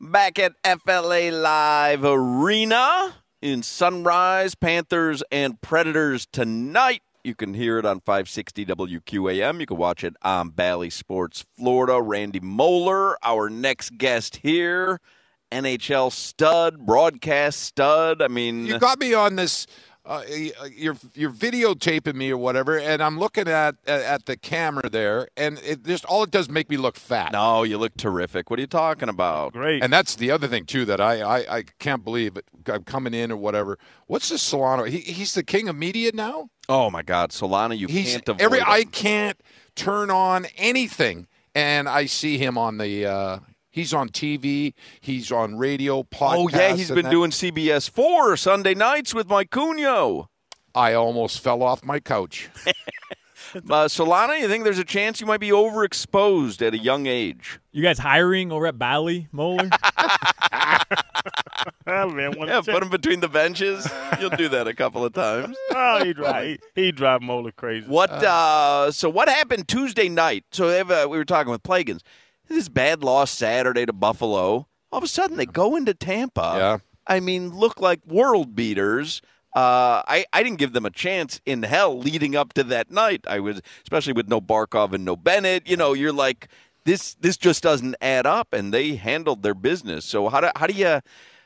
Back at FLA Live Arena in Sunrise, Panthers and Predators tonight. You can hear it on 560 WQAM. You can watch it on Bally Sports Florida. Randy Moller, our next guest here, NHL stud, broadcast stud. I mean, you got me on this uh, you're you're videotaping me or whatever, and I'm looking at at the camera there, and it just all it does make me look fat. No, you look terrific. What are you talking about? Great. And that's the other thing too that I I, I can't believe it. I'm coming in or whatever. What's this Solano? He, he's the king of media now. Oh my God, Solana! You he's, can't avoid every. him. I can't turn on anything, and I see him on the. Uh, He's on TV. He's on radio, podcasts. Oh yeah, he's been that. doing CBS four Sunday nights with Mike Cunio. I almost fell off my couch. uh, Solana, you think there's a chance you might be overexposed at a young age? You guys hiring over at Bally Moller? oh, man, yeah, put him between the benches. You'll do that a couple of times. oh, he drive he, he drive Moeller crazy. What? Uh, so what happened Tuesday night? So have, uh, we were talking with Plagans. This bad loss Saturday to Buffalo. All of a sudden they go into Tampa. Yeah. I mean, look like world beaters. Uh, I, I didn't give them a chance in hell leading up to that night. I was especially with no Barkov and no Bennett. You know, you're like this. This just doesn't add up, and they handled their business. So how do how do you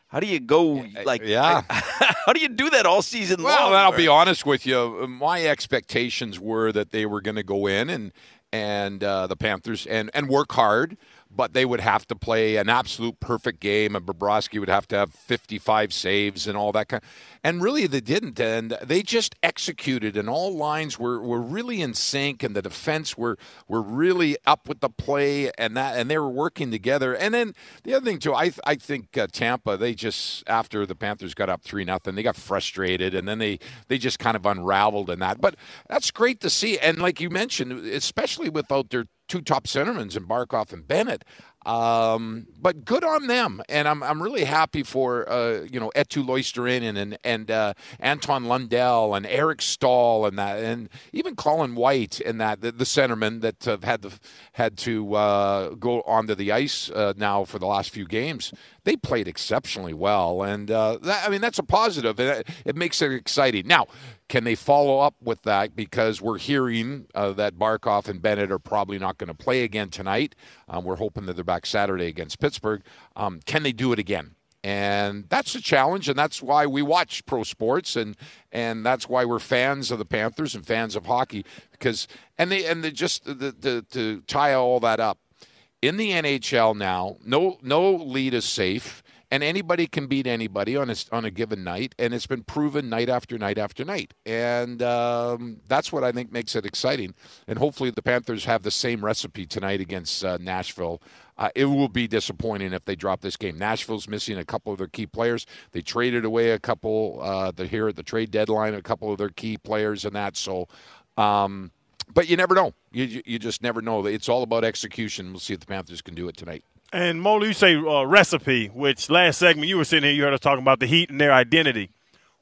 how do you go like yeah? how do you do that all season well, long? I'll be honest with you. My expectations were that they were going to go in and and uh, the Panthers and and work hard but they would have to play an absolute perfect game, and Bobrovsky would have to have 55 saves and all that kind. And really, they didn't, and they just executed, and all lines were, were really in sync, and the defense were were really up with the play, and that, and they were working together. And then the other thing too, I I think uh, Tampa, they just after the Panthers got up three nothing, they got frustrated, and then they they just kind of unraveled in that. But that's great to see, and like you mentioned, especially without their two top centermen in Barkov and Bennett. Um, but good on them, and I'm I'm really happy for uh, you know Eetu Luostarinen and and uh, Anton Lundell and Eric Staal and that, and even Colin White and that the, the centerman that have had the had to uh, go onto the ice uh, now for the last few games. They played exceptionally well, and uh, that, I mean that's a positive. It, it makes it exciting. Now, can they follow up with that? Because we're hearing uh, that Barkov and Bennett are probably not going to play again tonight. Um, we're hoping that they're back Saturday against Pittsburgh. Um, can they do it again? And that's a challenge, and that's why we watch pro sports, and and that's why we're fans of the Panthers and fans of hockey. Because and they and they just the, the, to tie all that up in the NHL now, no no lead is safe and anybody can beat anybody on a, on a given night, and it's been proven night after night after night, and um, that's what I think makes it exciting. And hopefully, the Panthers have the same recipe tonight against uh, Nashville. Uh, it will be disappointing if they drop this game. Nashville's missing a couple of their key players. They traded away a couple uh, the, here at the trade deadline, a couple of their key players, and that. So. Um, but you never know. You, you just never know. It's all about execution. We'll see if the Panthers can do it tonight. And Mola, you say uh, recipe, which last segment you were sitting here, you heard us talking about the Heat and their identity.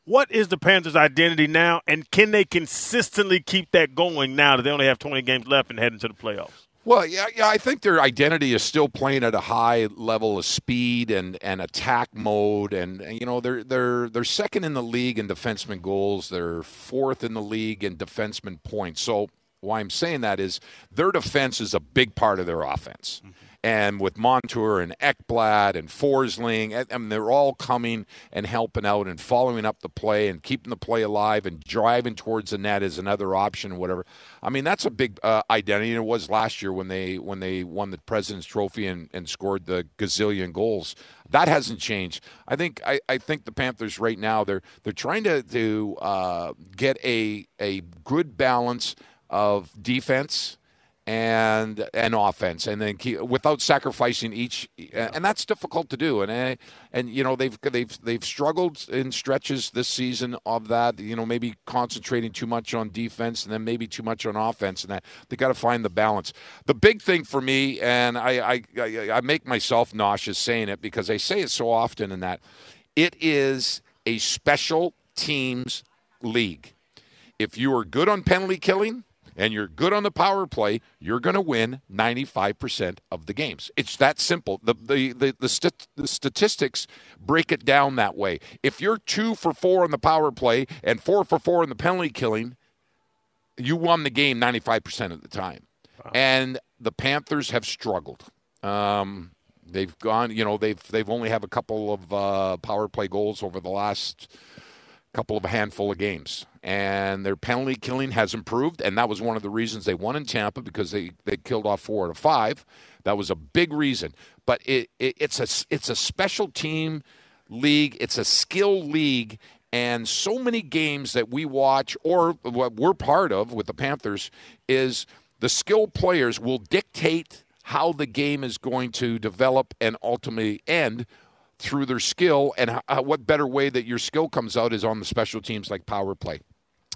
What is the Panthers' identity now, and can they consistently keep that going now that they only have 20 games left and heading to the playoffs? Well, yeah, yeah, I think their identity is still playing at a high level of speed and, and attack mode, and you know they're they're they're second in the league in defenseman goals. They're fourth in the league in defenseman points. So why I'm saying that is their defense is a big part of their offense. Mm-hmm and with Montour and Ekblad and Forsling, I mean, they're all coming and helping out and following up the play and keeping the play alive and driving towards the net is another option whatever. I mean, that's a big uh, identity. It was last year when they when they won the President's Trophy and, and scored the gazillion goals. That hasn't changed. I think I, I think the Panthers right now they're they're trying to to uh, get a a good balance of defense and an offense, and then keep, without sacrificing each, and that's difficult to do. And eh, and you know they've they've they've struggled in stretches this season of that. You know maybe concentrating too much on defense and then maybe too much on offense, and that they got to find the balance. The big thing for me, and I, I I I make myself nauseous saying it because I say it so often, in that it is a special teams league. If you are good on penalty killing and you're good on the power play, you're going to win 95% of the games. It's that simple. The, the, the, the, st- the, statistics break it down that way. If you're two for four on the power play and four for four in the penalty killing, you won the game 95% of the time. Wow. And the Panthers have struggled. Um, they've gone, you know, they've they've only have a couple of uh, power play goals over the last couple of a handful of games. And their penalty killing has improved, and that was one of the reasons they won in Tampa because they, they killed off four out of five. That was a big reason. But it, it, it's a it's a special team league. It's a skill league, and so many games that we watch or what we're part of with the Panthers is the skill players will dictate how the game is going to develop and ultimately end through their skill. And how, what better way that your skill comes out is on the special teams like power play.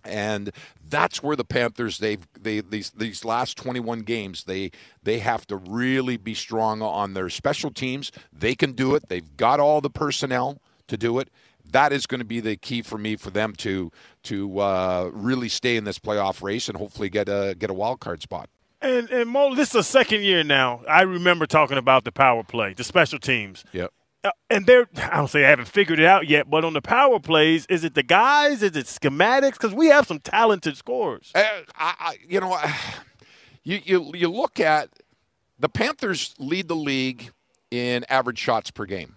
And that's where the Panthers they've they these these last 21 games they they have to really be strong on their special teams. They can do it. They've got all the personnel to do it. That is going to be the key for me for them to to uh, really stay in this playoff race and hopefully get a get a wild card spot. And and Mo, this is the second year now. I remember talking about the power play, the special teams. Yep. Uh, and they're I don't say I haven't figured it out yet, but on the power plays, is it the guys? Is it schematics? Because we have some talented scorers. Uh, I, I, you know, you, you you look at the Panthers lead the league in average shots per game.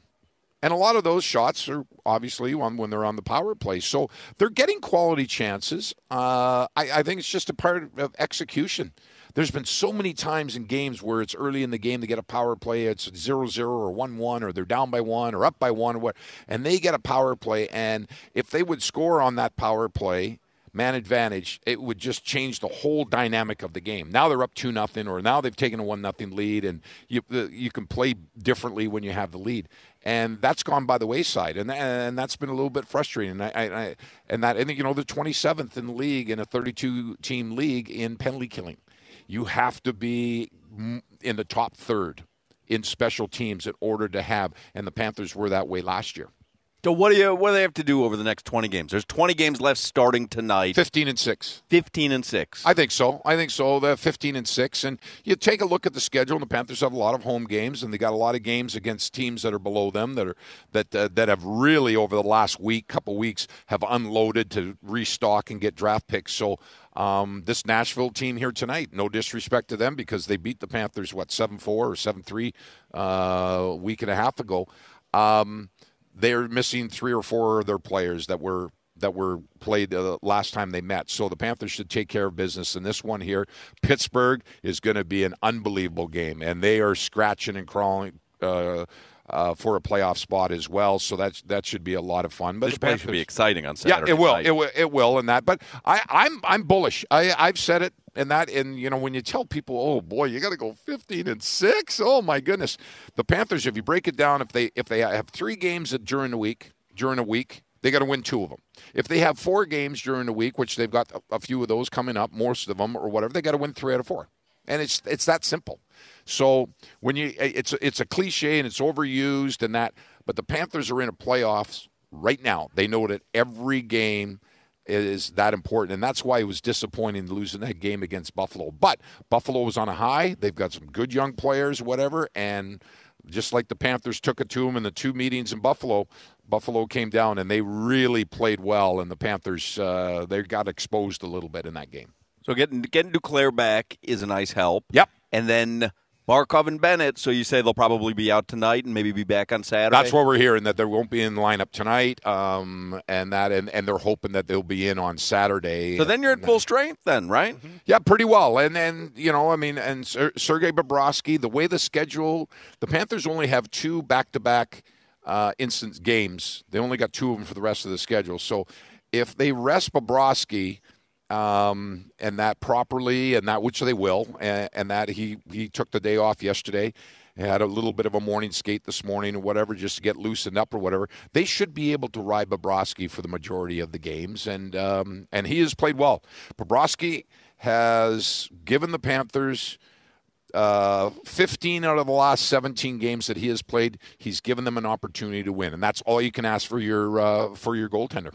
And a lot of those shots are obviously on when they're on the power play. So they're getting quality chances. Uh, I, I, think it's just a part of execution. There's been so many times in games where it's early in the game, they get a power play, it's 0 0 or 1 1, or they're down by one or up by one, or what, and they get a power play. And if they would score on that power play, man advantage, it would just change the whole dynamic of the game. Now they're up two nothing, or now they've taken a one nothing lead, and you you can play differently when you have the lead, and that's gone by the wayside, and and that's been a little bit frustrating. I, I, and that I think you know the 27th in the league in a 32 team league in penalty killing you have to be in the top third in special teams in order to have, and the Panthers were that way last year. So what do you what do they have to do over the next twenty games? There's twenty games left starting tonight. Fifteen and six. Fifteen and six. I think so. I think so. They're fifteen and six, and you take a look at the schedule. And the Panthers have a lot of home games, and they got a lot of games against teams that are below them that are that uh, that have really over the last week, couple weeks, have unloaded to restock and get draft picks. So um, this Nashville team here tonight, no disrespect to them because they beat the Panthers what seven four or seven three uh, a week and a half ago. Um, they're missing three or four of their players that were that were played uh, last time they met. So the Panthers should take care of business in this one here. Pittsburgh is going to be an unbelievable game, and they are scratching and crawling. Uh, uh, for a playoff spot as well. So that that should be a lot of fun. But this play should be exciting on Saturday. Yeah, it will. Night. It will. It will. And that. But I, I'm I'm bullish. I I've said it. And that, and you know, when you tell people, "Oh boy, you got to go 15 and six," oh my goodness, the Panthers. If you break it down, if they if they have three games during the week, during a week, they got to win two of them. If they have four games during the week, which they've got a, a few of those coming up, most of them or whatever, they got to win three out of four. And it's it's that simple. So when you eh, it's it's a cliche and it's overused and that, but the Panthers are in a playoffs right now. They know that every game is that important, and that's why it was disappointing losing that game against Buffalo. But Buffalo was on a high. They've got some good young players, whatever, and just like the Panthers took it to them in the two meetings in Buffalo, Buffalo came down and they really played well, and the Panthers uh, they got exposed a little bit in that game. So getting getting Duclair back is a nice help. Yep, and then Barkov and Bennett. So you say they'll probably be out tonight and maybe be back on Saturday. That's what we're hearing that they won't be in the lineup tonight, um, and that and, and they're hoping that they'll be in on Saturday. So then you're at full strength, then, right? Mm-hmm. Yeah, pretty well. And then you know, I mean, and Sergei Bobrovsky, the way the schedule, the Panthers only have two back-to-back uh, instant games. They only got two of them for the rest of the schedule. So if they rest Bobrovsky – um, and that properly, and that which they will, and, and that he he took the day off yesterday. Had a little bit of a morning skate this morning or whatever, just to get loosened up or whatever. They should be able to ride Bobrovsky for the majority of the games, and um, and he has played well. Bobrovsky has given the Panthers uh, 15 out of the last 17 games that he has played. He's given them an opportunity to win, and that's all you can ask for your uh, for your goaltender.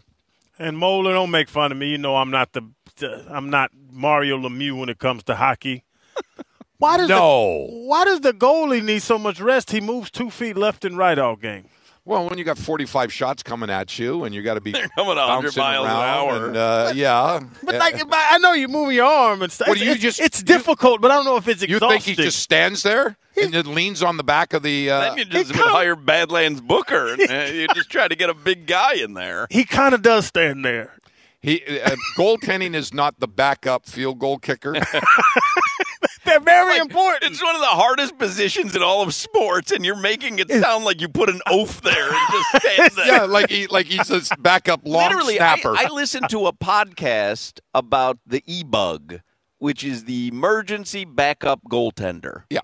And Moller, don't make fun of me. You know I'm not the, the I'm not Mario Lemieux when it comes to hockey. Why does No. the, why does the goalie need so much rest? He moves two feet left and right all game. Well, when you got 45 shots coming at you, and you got to be coming 100 bouncing miles an around hour. and, uh, yeah, But like, I know you move your arm and stuff. What do you it's, just- it's you- difficult, but I don't know if it's you exhausting. think he just stands there and then leans on the back of the? Uh, then you just it would hire Badlands Booker. And, uh, you just try to get a big guy in there. he kind of does stand there. He uh, goaltending is not the backup field goal kicker. They're very Like, important. It's one of the hardest positions in all of sports, and you're making it sound like you put an oath there and just stand there. yeah, like he like he's a backup long Literally, I, snapper. I listened to a podcast about the e-bug, which is the emergency backup goaltender. yeah,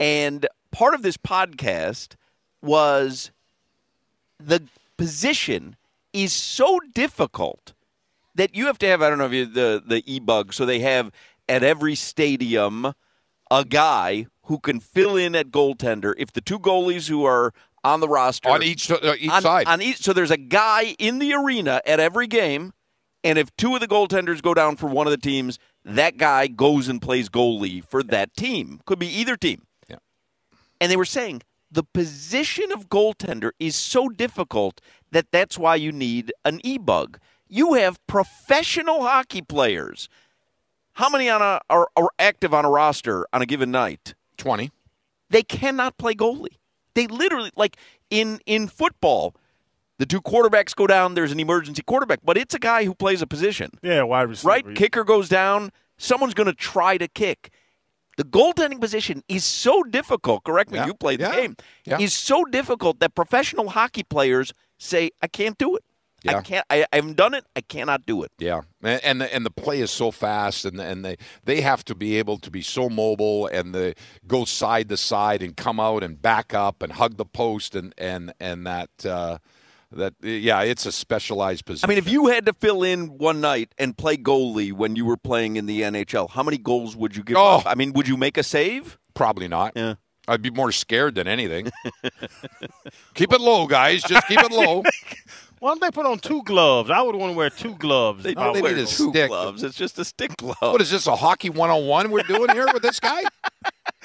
And part of this podcast was the position is so difficult that you have to have I don't know if you the the e-bug so they have at every stadium a guy who can fill in at goaltender if the two goalies who are on the roster on each uh, each on, side. on each so there's a guy in the arena at every game and if two of the goaltenders go down for one of the teams that guy goes and plays goalie for that team could be either team Yeah. and they were saying the position of goaltender is so difficult that that's why you need an e-bug you have professional hockey players how many on a are, are active on a roster on a given night Twenty. they cannot play goalie. They literally like in in football, the two quarterbacks go down. There's an emergency quarterback, but it's a guy who plays a position, yeah, wide receiver. right? Kicker goes down. Someone's going to try to kick. The goaltending position is so difficult. Correct me. Yeah, You played the yeah, game. yeah. Is so difficult that professional hockey players say, "I can't do it. I can't. I, I, haven't done it. I cannot do it." Yeah, and and the, and the play is so fast, and and they they have to be able to be so mobile and the go side to side and come out and back up and hug the post and and and that uh, that yeah, it's a specialized position. I mean, if you had to fill in one night and play goalie when you were playing in the NHL, how many goals would you give Oh. up? I mean, would you make a save? probably not. Yeah. I'd be more scared than anything. keep it low, guys. Just keep it low. Why don't they put on two gloves? I would want to wear two gloves. They if don't they wear need a two stick. gloves. It's just a stick glove. What is this? A hockey one on one we're doing here with this guy?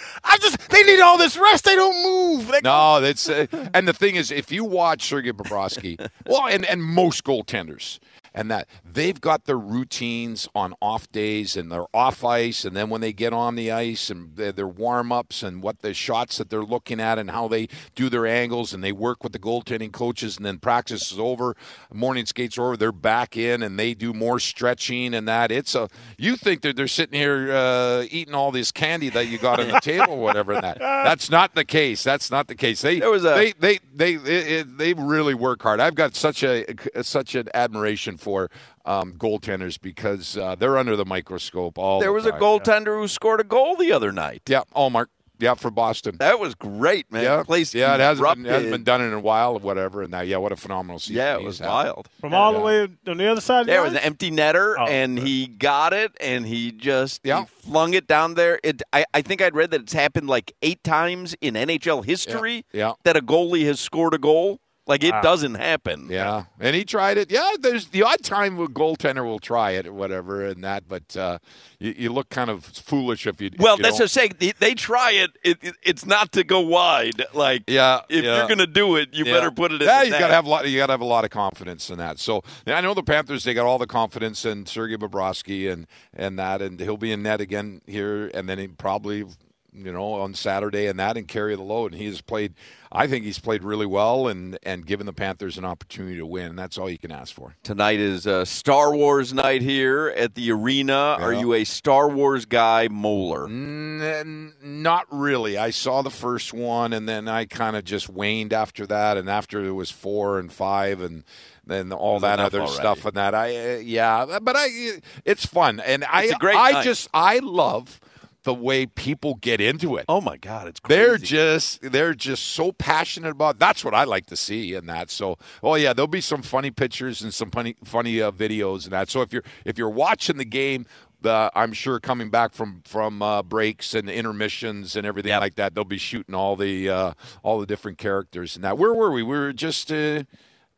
They need all this rest. They don't move. They No, that's uh, and the thing is, if you watch Sergei Bobrovsky, well, and and most goaltenders, and that they've got their routines on off days and they're off ice, and then when they get on the ice and their, their warm ups and what the shots that they're looking at and how they do their angles, and they work with the goaltending coaches, and then practice is over, morning skates are over, they're back in and they do more stretching and that. It's a you think that they're sitting here uh, eating all this candy that you got on the table, or whatever. And that that's not the case. That's not the case. They was a- they they they they, it, they really work hard. I've got such a such an admiration for um, goaltenders because uh, they're under the microscope all. there the was a time. goaltender who scored a goal the other night. Yeah, Ullmark. Yeah, for Boston. That was great, man. yeah, place yeah, it hasn't been, erupted. hasn't been done in a while or whatever. And now, yeah, what a phenomenal season. Yeah, it was had. wild. from all the way on the other side. Of the was an empty netter, Oh, and he got it, and he just Yeah. he flung it down there. It, I, I think I'd read that it's happened like eight times in NHL history Yeah. that a goalie has scored a goal. Like it Wow. doesn't happen. Yeah, and he tried it. Yeah, there's the odd time a goaltender will try it or whatever and that, but uh, you, you look kind of foolish if you. if Well, you that's don't. just saying they, they try it, it, it. It's not to go wide. Like Yeah, if yeah. you're gonna do it, you Yeah. better put it in. Yeah, the you net. got to have a lot. You got to have a lot of confidence in that. So I know the Panthers. They got all the confidence in Sergei Bobrovsky and and that, and he'll be in net again here, and then he probably you know, on Saturday and that and carry the load. And he has played. I think he's played really well and and given the Panthers an opportunity to win. And that's all you can ask for. Tonight is uh, Star Wars night here at the arena. Are you a Star Wars guy, Moller? Not really. I saw the first one, and then I kind of just waned after that. And after it was four and five, and then all that other already. stuff and that. I uh, yeah, but I it's fun, and I It's a great I night. just I love the way people get into it. Oh my God, it's crazy. They're just they're just so passionate about. That's what I like to see in that. So, oh yeah, there'll be some funny pictures and some funny funny uh, videos and that. So if you're if you're watching the game, the I'm sure coming back from from uh, breaks and intermissions and everything Yep. like that, they'll be shooting all the uh, all the different characters and that. Where were we? We were just uh,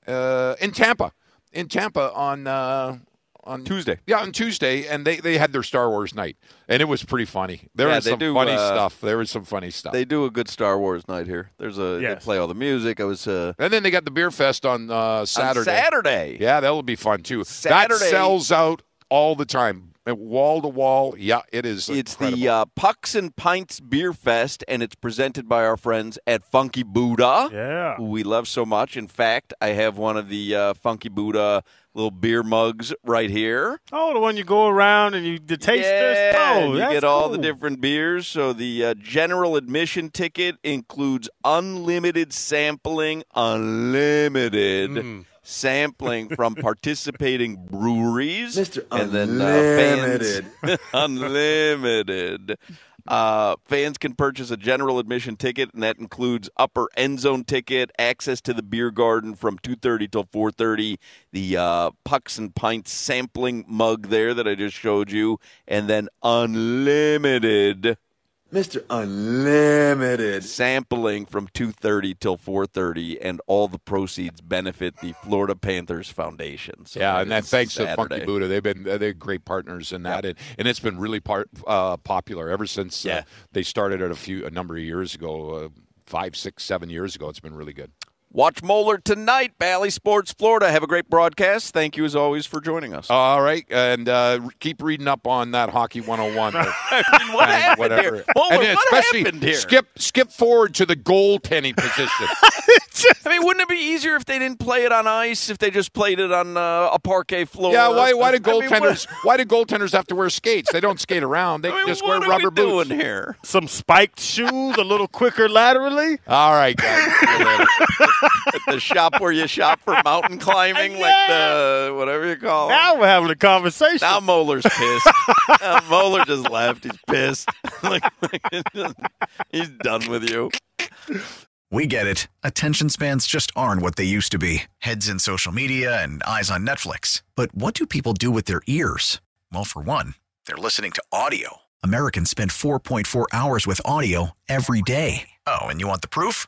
uh, in Tampa, in Tampa on. Uh, on Tuesday. yeah, on Tuesday, and they, they had their Star Wars night, and it was pretty funny. There Yeah, was they some do, funny uh, stuff. There was some funny stuff. They do a good Star Wars night here. There's a Yes. they play all the music. I was uh, And then they got the beer fest on uh, Saturday. on Saturday. Yeah, that'll be fun too. Saturday- That sells out all the time, wall to wall. Yeah, it is. It's incredible. the uh, Pucks and Pints Beer Fest, and it's presented by our friends at Funky Buddha, Yeah. who we love so much. In fact, I have one of the uh, Funky Buddha little beer mugs right here. Oh, the one you go around and you the tasters. Yeah, oh, and you that's get all the different beers. So the uh, general admission ticket includes unlimited sampling, unlimited Mm. Sampling from participating breweries, Mr. and then uh, fans unlimited. Uh, fans can purchase a general admission ticket, and that includes upper end zone ticket, access to the beer garden from two thirty till four thirty, the uh, pucks and pints sampling mug there that I just showed you, and then unlimited Mr. Unlimited. sampling from 2.30 till 4.30 and all the proceeds benefit the florida panthers foundation so yeah, and that is thanks to Funky Buddha. They've been uh, they're great partners in that, and, and it's been really part uh, popular ever since Yeah. uh, they started it a few a number of years ago, uh, five, six, seven years ago. It's been really good. Watch Moller tonight, Bally Sports Florida. Have a great broadcast. Thank you as always for joining us. All right, and uh, keep reading up on that hockey 101. what and happened whatever. here? Moller, and then what happened here? skip skip forward to the goaltending position. I mean, wouldn't it be easier if they didn't play it on ice? If they just played it on uh, a parquet floor? yeah, why why do I mean, what- goaltenders why do goaltenders have to wear skates? They don't skate around. They I mean, just what wear are rubber we boots. doing here? Some spiked shoes, a little quicker laterally. All right, guys. See you later. At the shop where you shop for mountain climbing, like the whatever you call it. Now we're having a conversation. Now Moller's pissed. now Moller just left. He's pissed. like, he's done with you. We get it. Attention spans just aren't what they used to be heads in social media and eyes on Netflix. But what do people do with their ears? Well, for one, they're listening to audio. Americans spend 4.4 hours with audio every day. Oh, and you want the proof?